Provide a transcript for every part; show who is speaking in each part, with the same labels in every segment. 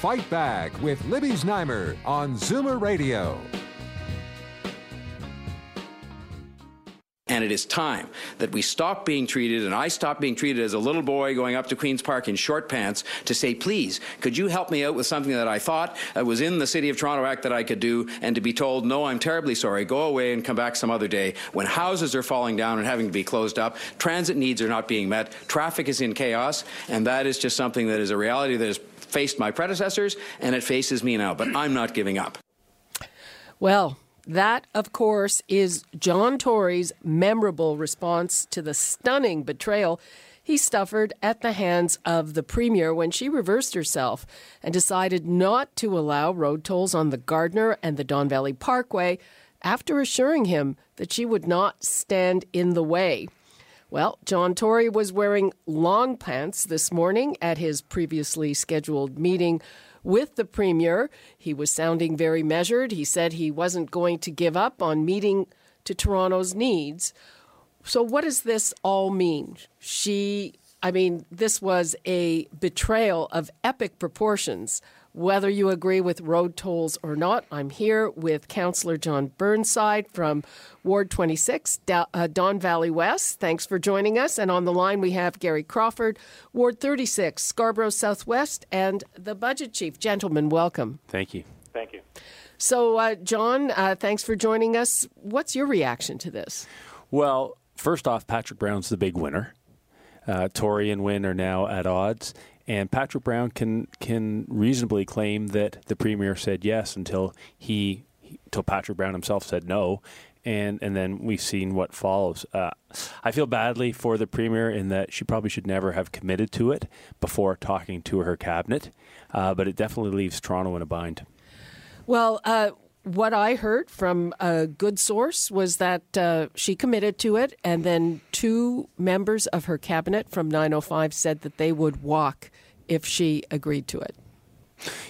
Speaker 1: Fight Back with Libby Znaimer on Zoomer Radio.
Speaker 2: And it is time that we stop being treated, and I stop being treated as a little boy going up to Queen's Park in short pants to say, please, could you help me out with something that I thought uh, was in the City of Toronto Act that I could do, and to be told, no, I'm terribly sorry, go away and come back some other day, when houses are falling down and having to be closed up, transit needs are not being met, traffic is in chaos, and that is just something that is a reality that has faced my predecessors, and it faces me now. But I'm not giving up.
Speaker 3: Well, that, of course, is John Tory's memorable response to the stunning betrayal he suffered at the hands of the Premier when she reversed herself and decided not to allow road tolls on the Gardiner and the Don Valley Parkway after assuring him that she would not stand in the way. Well, John Tory was wearing long pants this morning at his previously scheduled meeting with the Premier. He was sounding very measured. He said he wasn't going to give up on meeting to Toronto's needs. So, what does this all mean? She, I mean, this was a betrayal of epic proportions whether you agree with road tolls or not. I'm here with Councillor Jon Burnside from Ward 26, uh, Don Valley West. Thanks for joining us. And on the line, we have Gary Crawford, Ward 36, Scarborough Southwest, and the Budget Chief. Gentlemen, welcome.
Speaker 4: Thank you.
Speaker 5: Thank you.
Speaker 3: So, uh, John, uh, thanks for joining us. What's your reaction to this?
Speaker 4: Well, first off, Patrick Brown's the big winner. Uh, Tory and Wynne are now at odds, and Patrick Brown can can reasonably claim that the premier said yes until he until Patrick Brown himself said no, and and then we've seen what follows. Uh, I feel badly for the premier in that she probably should never have committed to it before talking to her cabinet, uh, but it definitely leaves Toronto in a bind.
Speaker 3: Well. Uh, what I heard from a good source was that uh, she committed to it, and then two members of her cabinet from 905 said that they would walk if she agreed to it.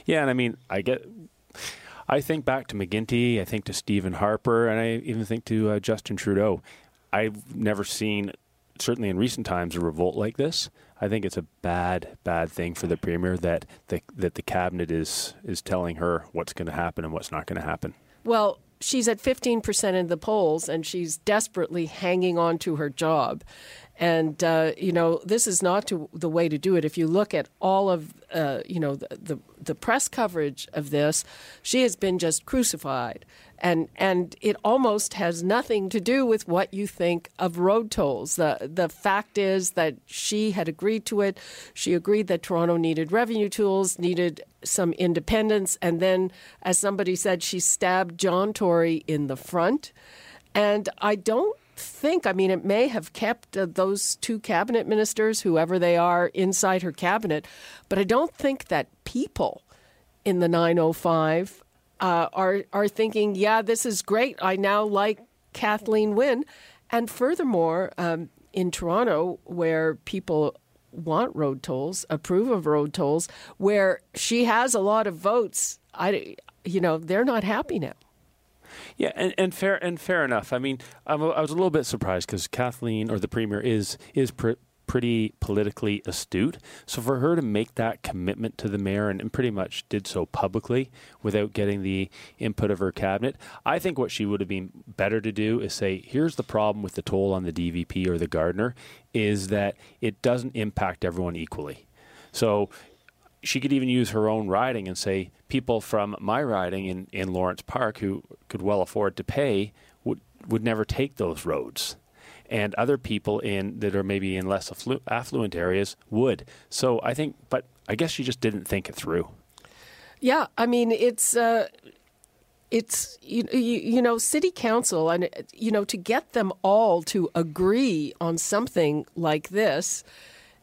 Speaker 4: Yeah, and I mean, I get. I think back to McGuinty. I think to Stephen Harper, and I even think to uh, Justin Trudeau. I've never seen, certainly in recent times, a revolt like this. I think it's a bad, bad thing for the premier that the that the cabinet is is telling her what's going to happen and what's not going to happen.
Speaker 3: Well, she's at 15% in the polls and she's desperately hanging on to her job. And, uh, you know, this is not to, the way to do it. If you look at all of, uh, you know, the, the, the press coverage of this, she has been just crucified and and it almost has nothing to do with what you think of road tolls. The the fact is that she had agreed to it. She agreed that Toronto needed revenue tools, needed some independence, and then, as somebody said, she stabbed John Tory in the front. And I don't think, I mean, it may have kept uh, those two cabinet ministers, whoever they are, inside her cabinet, but I don't think that people in the 905 uh, are are thinking, yeah, this is great. I now like Kathleen Wynne, and furthermore, um, in Toronto, where people want road tolls, approve of road tolls, where she has a lot of votes, I, you know, they're not happy now.
Speaker 4: Yeah, and, and fair and fair enough. I mean, I'm was a little bit surprised because Kathleen or the premier is is pr- pretty politically astute. So for her to make that commitment to the mayor and, and, pretty much did so publicly without getting the input of her cabinet, I think what she would have been better to do is say, here's the problem with the toll on the DVP or the Gardiner is that it doesn't impact everyone equally. So she could even use her own riding and say people from my riding in, in Lawrence Park who could well afford to pay would would never take those roads and other people in that are maybe in less afflu- affluent areas would. So I think, but I guess she just didn't think it through.
Speaker 3: Yeah, I mean it's. Uh, it's you, you know city council and you know to get them all to agree on something like this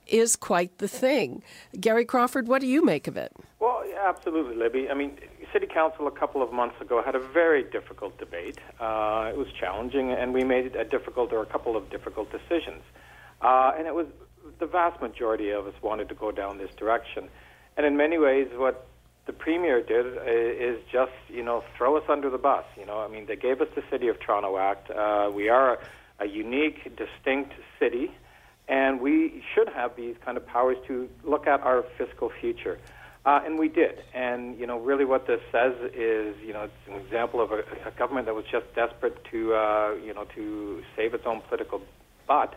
Speaker 3: is quite the thing. Gary Crawford, what do you make of it?
Speaker 5: Well, absolutely, Libby. I mean, City Council a couple of months ago had a very difficult debate. Uh, it was challenging, and we made a difficult or a couple of difficult decisions. Uh, and it was the vast majority of us wanted to go down this direction. And in many ways, what the premier did is just, you know, throw us under the bus. You know, I mean, they gave us the City of Toronto Act. Uh, we are a, a unique, distinct city, and we should have these kind of powers to look at our fiscal future. Uh, and we did. And, you know, really what this says is, you know, it's an example of a, a government that was just desperate to, uh, you know, to save its own political butt.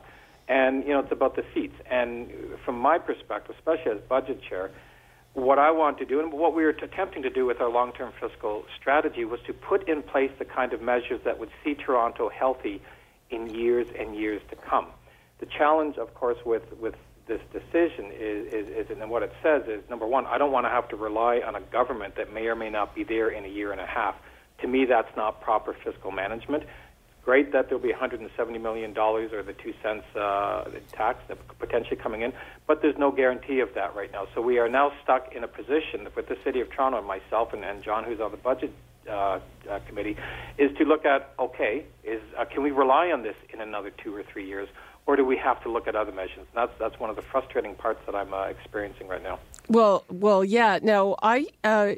Speaker 5: And, you know, it's about the seats. And from my perspective, especially as budget chair, what I want to do and what we were attempting to do with our long term fiscal strategy was to put in place the kind of measures that would see Toronto healthy in years and years to come. The challenge, of course, with, with this decision is, is, is, and what it says is number one, I don't want to have to rely on a government that may or may not be there in a year and a half. To me, that's not proper fiscal management. Great that there'll be 170 million dollars or the two cents uh, tax that potentially coming in, but there's no guarantee of that right now. So we are now stuck in a position with the City of Toronto and myself and, and John, who's on the budget uh, uh, committee, is to look at okay, is uh, can we rely on this in another two or three years? or do we have to look at other measures? That's that's one of the frustrating parts that I'm uh, experiencing right now.
Speaker 3: Well, well, yeah. Now, I uh,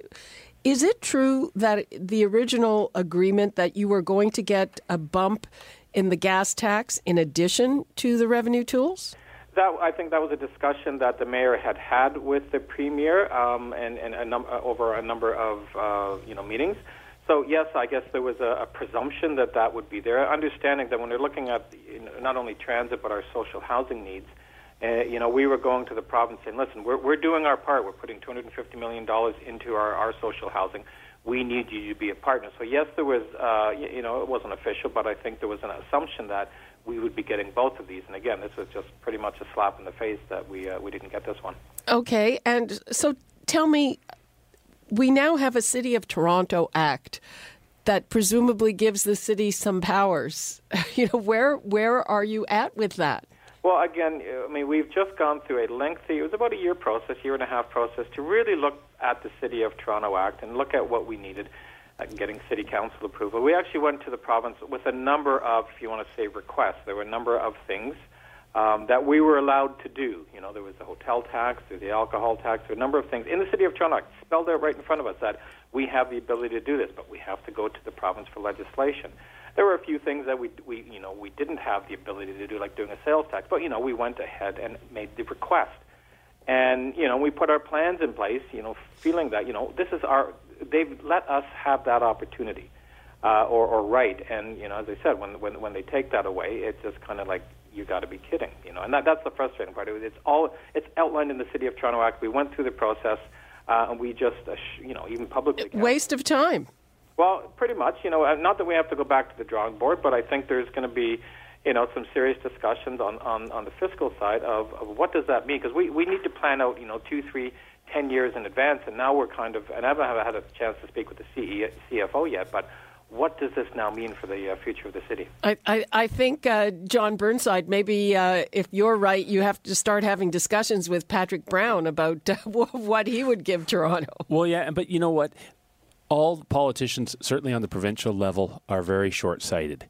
Speaker 3: is it true that the original agreement that you were going to get a bump in the gas tax in addition to the revenue tools?
Speaker 5: That I think that was a discussion that the mayor had had with the premier um, and, and a num- uh, over a number of uh, you know meetings. So yes, I guess there was a, a presumption that that would be there. Understanding that when they're looking at you know, not only transit but our social housing needs, uh, you know, we were going to the province saying, "Listen, we're we're doing our part. We're putting 250 million dollars into our our social housing. We need you to be a partner." So yes, there was, uh, you know, it wasn't official, but I think there was an assumption that we would be getting both of these. And again, this was just pretty much a slap in the face that we uh, we didn't get this one.
Speaker 3: Okay, and so tell me, we now have a City of Toronto Act that presumably gives the city some powers. you know, where where are you at with that?
Speaker 5: Well, again, I mean, we've just gone through a lengthy, it was about a year process, year and a half process, to really look at the City of Toronto Act and look at what we needed, uh, getting City Council approval. We actually went to the province with a number of, if you want to say, requests. There were a number of things um, that we were allowed to do. You know, there was the hotel tax, there was the alcohol tax, there were a number of things in the city of Toronto, spelled out right in front of us that we have the ability to do this, but we have to go to the province for legislation. There were a few things that we, we, you know, we didn't have the ability to do, like doing a sales tax, but you know, we went ahead and made the request, and you know, we put our plans in place. You know, feeling that you know, this is our, they've let us have that opportunity. Uh, or, or right, and you know, as I said, when when when they take that away, it's just kind of like you got to be kidding, you know. And that, that's the frustrating part. It's all it's outlined in the City of Toronto Act. We went through the process, uh, and we just, uh, sh- you know, even publicly.
Speaker 3: Waste of time.
Speaker 5: Well, pretty much, you know. Not that we have to go back to the drawing board, but I think there's going to be, you know, some serious discussions on on, on the fiscal side of, of what does that mean because we we need to plan out, you know, two, three, ten years in advance, and now we're kind of, and I haven't had a chance to speak with the CE, CFO yet, but what does this now mean for the uh, future of the city?
Speaker 3: I, I, I think, uh, Jon Burnside, maybe uh, if you're right, you have to start having discussions with Patrick Brown about uh, what he would give Toronto.
Speaker 4: Well, yeah, but you know what? All politicians, certainly on the provincial level, are very short sighted.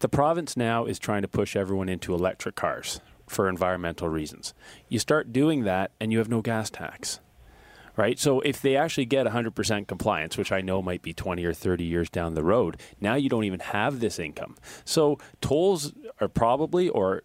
Speaker 4: The province now is trying to push everyone into electric cars for environmental reasons. You start doing that, and you have no gas tax right? So if they actually get 100% compliance, which I know might be 20 or 30 years down the road, now you don't even have this income. So tolls are probably or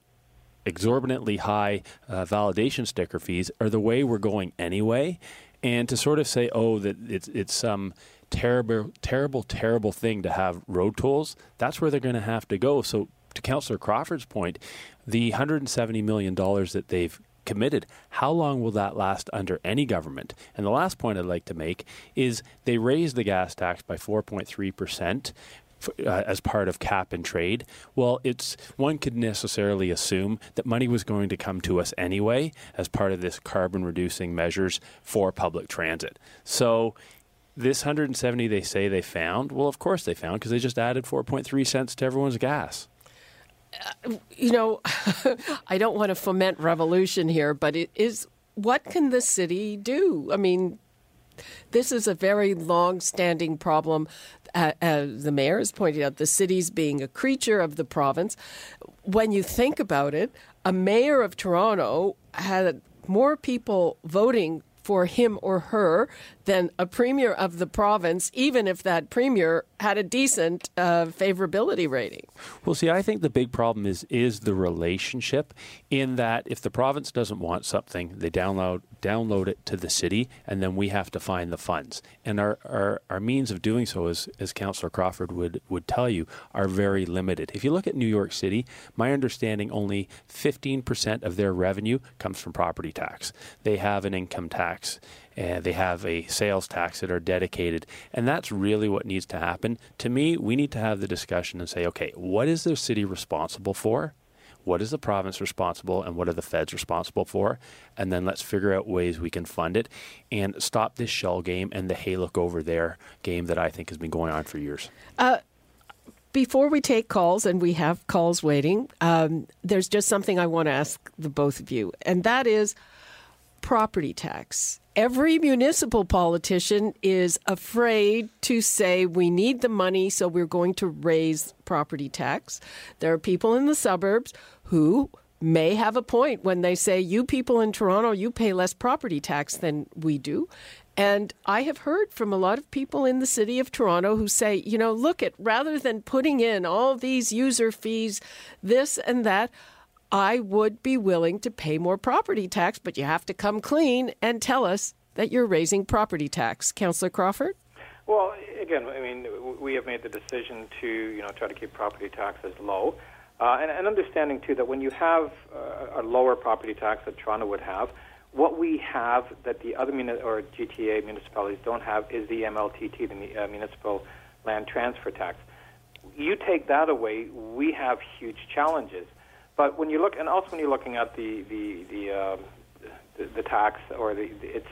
Speaker 4: exorbitantly high uh, validation sticker fees are the way we're going anyway. And to sort of say, oh, that it's it's some terrible, terrible, terrible thing to have road tolls, that's where they're going to have to go. So to Councillor Crawford's point, the $170 million that they've committed. How long will that last under any government? And the last point I'd like to make is they raised the gas tax by 4.3 percent. Uh, as part of cap and trade, well, it's one could necessarily assume that money was going to come to us anyway as part of this carbon reducing measures for public transit. So this 170 they say they found, well, of course they found because they just added 4.3 cents to everyone's gas
Speaker 3: you know, I don't want to foment revolution here, but it is what can the city do? I mean, this is a very long-standing problem. Uh, as the mayor has pointed out, the city's being a creature of the province. When you think about it, a mayor of Toronto had more people voting for him or her than a premier of the province, even if that premier had a decent uh, favorability rating.
Speaker 4: Well, see, I think the big problem is is the relationship in that if the province doesn't want something, they download download it to the city, and then we have to find the funds. And our, our, our means of doing so, as, as Councillor Crawford would, would tell you, are very limited. If you look at New York City, my understanding only 15% of their revenue comes from property tax. They have an income tax and they have a sales tax that are dedicated. And that's really what needs to happen. To me, we need to have the discussion and say, okay, what is the city responsible for? What is the province responsible and what are the feds responsible for? And then let's figure out ways we can fund it and stop this shell game and the hey, look over there game that I think has been going on for years.
Speaker 3: Uh, before we take calls, and we have calls waiting, um, there's just something I want to ask the both of you, and that is property tax. Every municipal politician is afraid to say we need the money, so we're going to raise property tax. There are people in the suburbs who may have a point when they say, You people in Toronto, you pay less property tax than we do. And I have heard from a lot of people in the city of Toronto who say, you know, look at rather than putting in all these user fees, this and that, I would be willing to pay more property tax, but you have to come clean and tell us that you're raising property tax. Councillor Crawford?
Speaker 5: Well, again, I mean, we have made the decision to, you know, try to keep property taxes low. Uh, and, and, understanding, too, that when you have uh, a lower property tax that Toronto would have, what we have that the other muni- or GTA municipalities don't have is the MLTT, the uh, Municipal Land Transfer Tax. You take that away, we have huge challenges. But when you look, and also when you're looking at the the the, uh, the, the tax or the, it's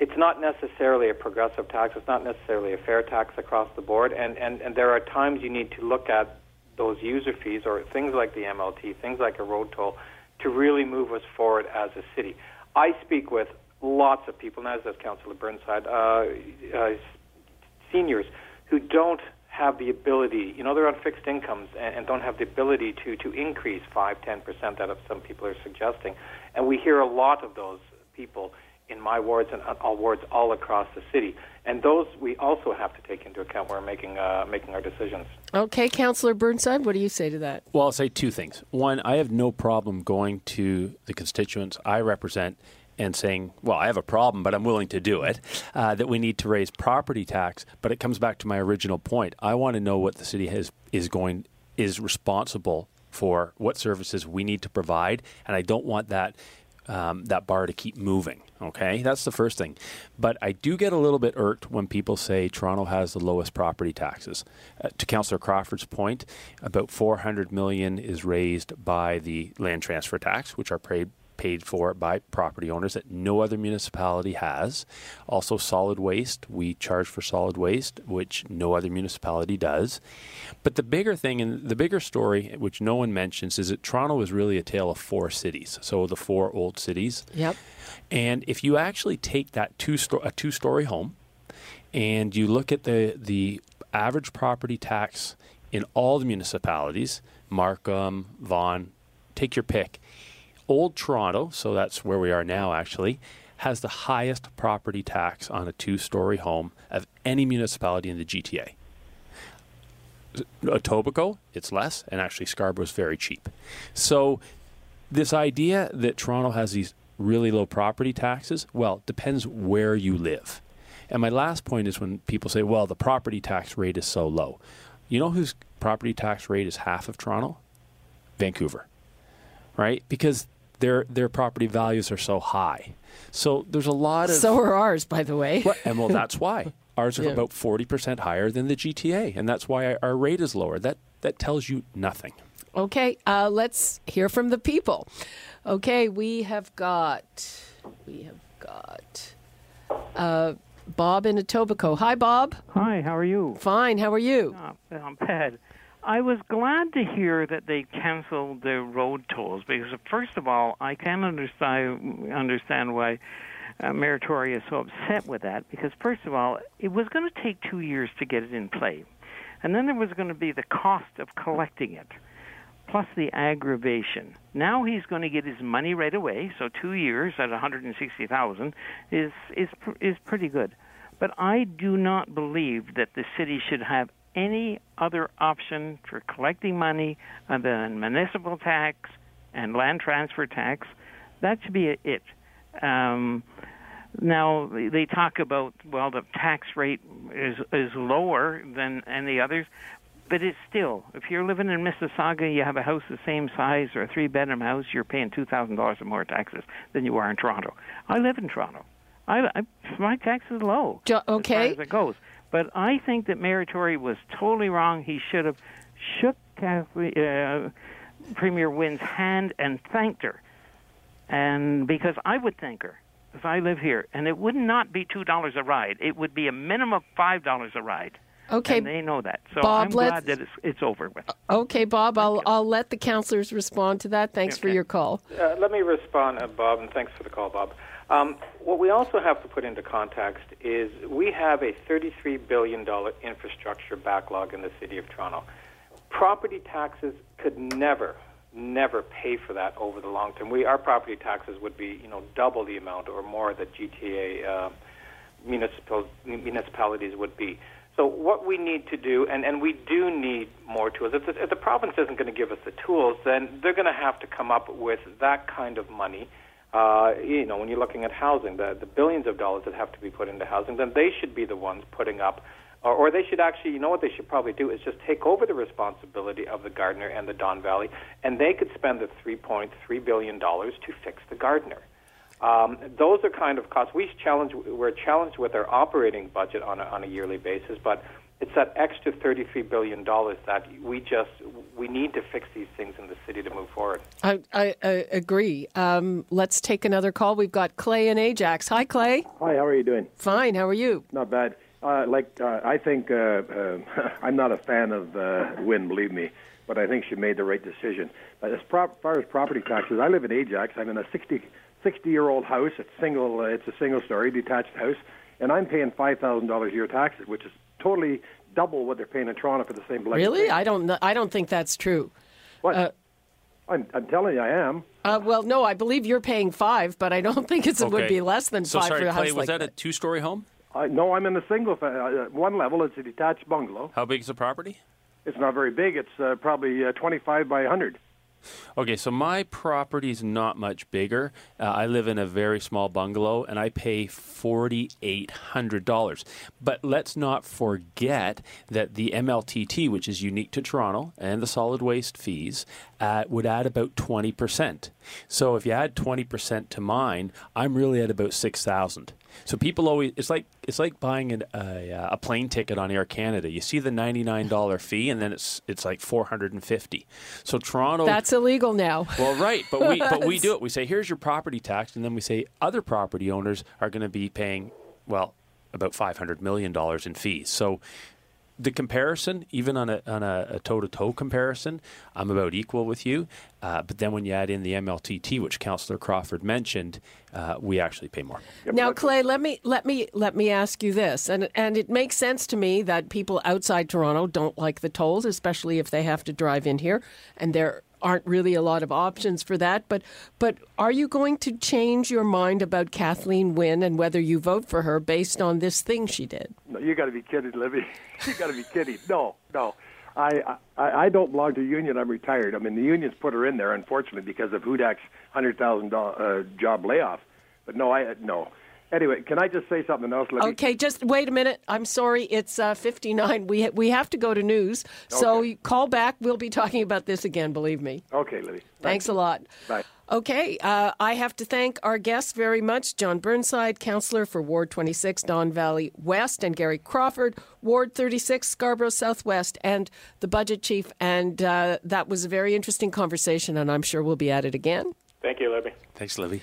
Speaker 5: it's not necessarily a progressive tax. It's not necessarily a fair tax across the board. And, and, and there are times you need to look at those user fees or things like the MLT, things like a road toll, to really move us forward as a city. I speak with lots of people, and as does Councillor Burnside, uh, uh, seniors who don't have the ability, you know, they're on fixed incomes and, and don't have the ability to, to increase 5, 10% that some people are suggesting. And we hear a lot of those people in my wards and all wards all across the city. And those we also have to take into account when we're making, uh, making our decisions.
Speaker 3: Okay, Councillor Burnside, what do you say to that?
Speaker 4: Well, I'll say two things. One, I have no problem going to the constituents I represent and saying, well, I have a problem, but I'm willing to do it, uh, that we need to raise property tax. But it comes back to my original point. I want to know what the city has, is going is responsible for, what services we need to provide, and I don't want that um, that bar to keep moving. Okay, that's the first thing. But I do get a little bit irked when people say Toronto has the lowest property taxes. Uh, to Councillor Crawford's point, about 400 million is raised by the land transfer tax, which are paid paid for by property owners that no other municipality has. Also, solid waste, we charge for solid waste, which no other municipality does. But the bigger thing and the bigger story, which no one mentions, is that Toronto is really a tale of four cities. So the four old cities.
Speaker 3: Yep.
Speaker 4: And if you actually take that two sto- a two story home and you look at the the average property tax in all the municipalities, Markham, Vaughan, take your pick. Old Toronto, so that's where we are now actually, has the highest property tax on a two story home of any municipality in the GTA. Etobicoke, it's less, and actually Scarborough is very cheap. So, this idea that Toronto has these really low property taxes, well, depends where you live. And my last point is when people say, well, the property tax rate is so low. You know whose property tax rate is half of Toronto? Vancouver. Right? Because their their property values are so high. So there's a lot of
Speaker 3: So are ours, by the way.
Speaker 4: and well that's why. Ours are yeah. about 40% higher than the GTA, and that's why our rate is lower. That that tells you nothing.
Speaker 3: Okay, uh, let's hear from the people. Okay, we have got we have got uh, Bob in Etobicoke. Hi, Bob.
Speaker 6: Hi, how are you?
Speaker 3: Fine. How are you?
Speaker 6: Oh, I'm bad. I was glad to hear that they canceled the road tolls because, first of all, I can understand understand why uh, Mayor Tory is so upset with that because, first of all, it was going to take two years to get it in play. And then there was going to be the cost of collecting it, plus the aggravation. Now he's going to get his money right away, so two years at 160,000 is is is pretty good. But I do not believe that the city should have any other option for collecting money other than municipal tax and land transfer tax. That should be it. Um, now they talk about well the tax rate is is lower than any others, but it's still if you're living in Mississauga, you have a house the same size or a three bedroom house, you're paying two thousand dollars or more taxes than you are in Toronto. I live in Toronto. I, I my tax is low.
Speaker 3: Jo- okay.
Speaker 6: As far as it goes. But I think that Mayor Tory was totally wrong. He should have shook Kathleen, uh, Premier Wynne's hand and thanked her. And because I would thank her if I live here, and it would not be two dollars a ride. It would be a minimum of five dollars a ride.
Speaker 3: Okay,
Speaker 6: and they know that. So
Speaker 3: Bob,
Speaker 6: I'm
Speaker 3: let's-
Speaker 6: glad that it's, it's over with.
Speaker 3: Okay, Bob, I'll, I'll let the counselors respond to that. Thanks for your call.
Speaker 5: Uh, let me respond, uh, Bob, and thanks for the call, Bob. Um, what we also have to put into context is we have a $33 billion infrastructure backlog in the city of Toronto. Property taxes could never, never pay for that over the long term. We, our property taxes would be, you know, double the amount or more that GTA uh, municipal, municipalities would be. So what we need to do, and, and we do need more tools. If the, if the province isn't going to give us the tools, then they're going to have to come up with that kind of money. Uh, you know, when you're looking at housing, the, the billions of dollars that have to be put into housing, then they should be the ones putting up, or, or they should actually, you know what they should probably do is just take over the responsibility of the Gardiner and the Don Valley, and they could spend the $3.3 billion to fix the Gardiner. Um, those are kind of costs. We challenge, we're challenged with our operating budget on a, on a yearly basis, but it's that extra $33 billion that we just, we need to fix these things in the city to move forward.
Speaker 3: I, I, I agree. Um, let's take another call. We've got Clay and Ajax. Hi, Clay.
Speaker 7: Hi, how are you doing?
Speaker 3: Fine. How are you?
Speaker 7: Not bad. Uh, like, uh, I think uh, uh, I'm not a fan of uh, Wynne, believe me, but I think she made the right decision. But as pro- far as property taxes, I live in Ajax. I'm in a 60, 60 year old house. It's single. Uh, it's a single story detached house, and I'm paying five thousand dollars a year taxes, which is totally double what they're paying in Toronto for the same bloody
Speaker 3: Really? I don't. I don't think that's true.
Speaker 7: What?
Speaker 3: uh,
Speaker 7: I'm, I'm telling you, I am.
Speaker 3: Uh, well, no, I believe you're paying five, but I don't think it's, it would be less than
Speaker 4: So
Speaker 3: five
Speaker 4: sorry,
Speaker 3: for a
Speaker 4: Clay,
Speaker 3: house
Speaker 4: was
Speaker 3: like
Speaker 4: that that. a two-story home?
Speaker 7: I, no, I'm in a single. Fa- uh, one level. It's a detached bungalow.
Speaker 4: How big is the property?
Speaker 7: It's not very big. It's uh, probably uh, 25 by 100.
Speaker 4: Okay, so my property's not much bigger. Uh, I live in a very small bungalow, and I pay forty-eight hundred dollars. But let's not forget that the MLTT, which is unique to Toronto, and the solid waste fees uh, would add about twenty percent. So if you add twenty percent to mine, I'm really at about six thousand. So people always it's like it's like buying an, a, uh, a plane ticket on Air Canada. You see the ninety nine dollar fee, and then it's it's like four hundred and fifty. So Toronto
Speaker 3: That's illegal now.
Speaker 4: well, right, but we but we do it. We say here's your property tax, and then we say other property owners are going to be paying well about five hundred million dollars in fees. So the comparison, even on a on a toe to toe comparison, I'm about equal with you. Uh, but then when you add in the MLTT, which Councillor Crawford mentioned, uh, we actually pay more.
Speaker 3: Now, Clay, let me let me let me ask you this, and and it makes sense to me that people outside Toronto don't like the tolls, especially if they have to drive in here, and there aren't really a lot of options for that. But but are you going to change your mind about Kathleen Wynne and whether you vote for her based on this thing she did?
Speaker 7: No, you got to be kidding, Libby. you got to be kidding. No, no. I, I I don't belong to a union. I'm retired. I mean, the unions put her in there, unfortunately, because of Hudak's hundred thousand uh, job layoff. But no, I no. Anyway, can I just say something else, Libby?
Speaker 3: Okay, just wait a minute. I'm sorry, it's uh, 59. We ha- we have to go to news, so
Speaker 7: Okay.
Speaker 3: you call back. We'll be talking about this again. Believe me.
Speaker 7: Okay, Libby.
Speaker 3: Thanks a lot.
Speaker 7: Bye.
Speaker 3: Okay, uh, I have to thank our guests very much Jon Burnside, councillor for Ward 26, Don Valley West, and Gary Crawford, Ward 36, Scarborough Southwest, and the budget chief. And uh, that was a very interesting conversation, and I'm sure we'll be at it again.
Speaker 5: Thank you, Libby.
Speaker 4: Thanks, Livy.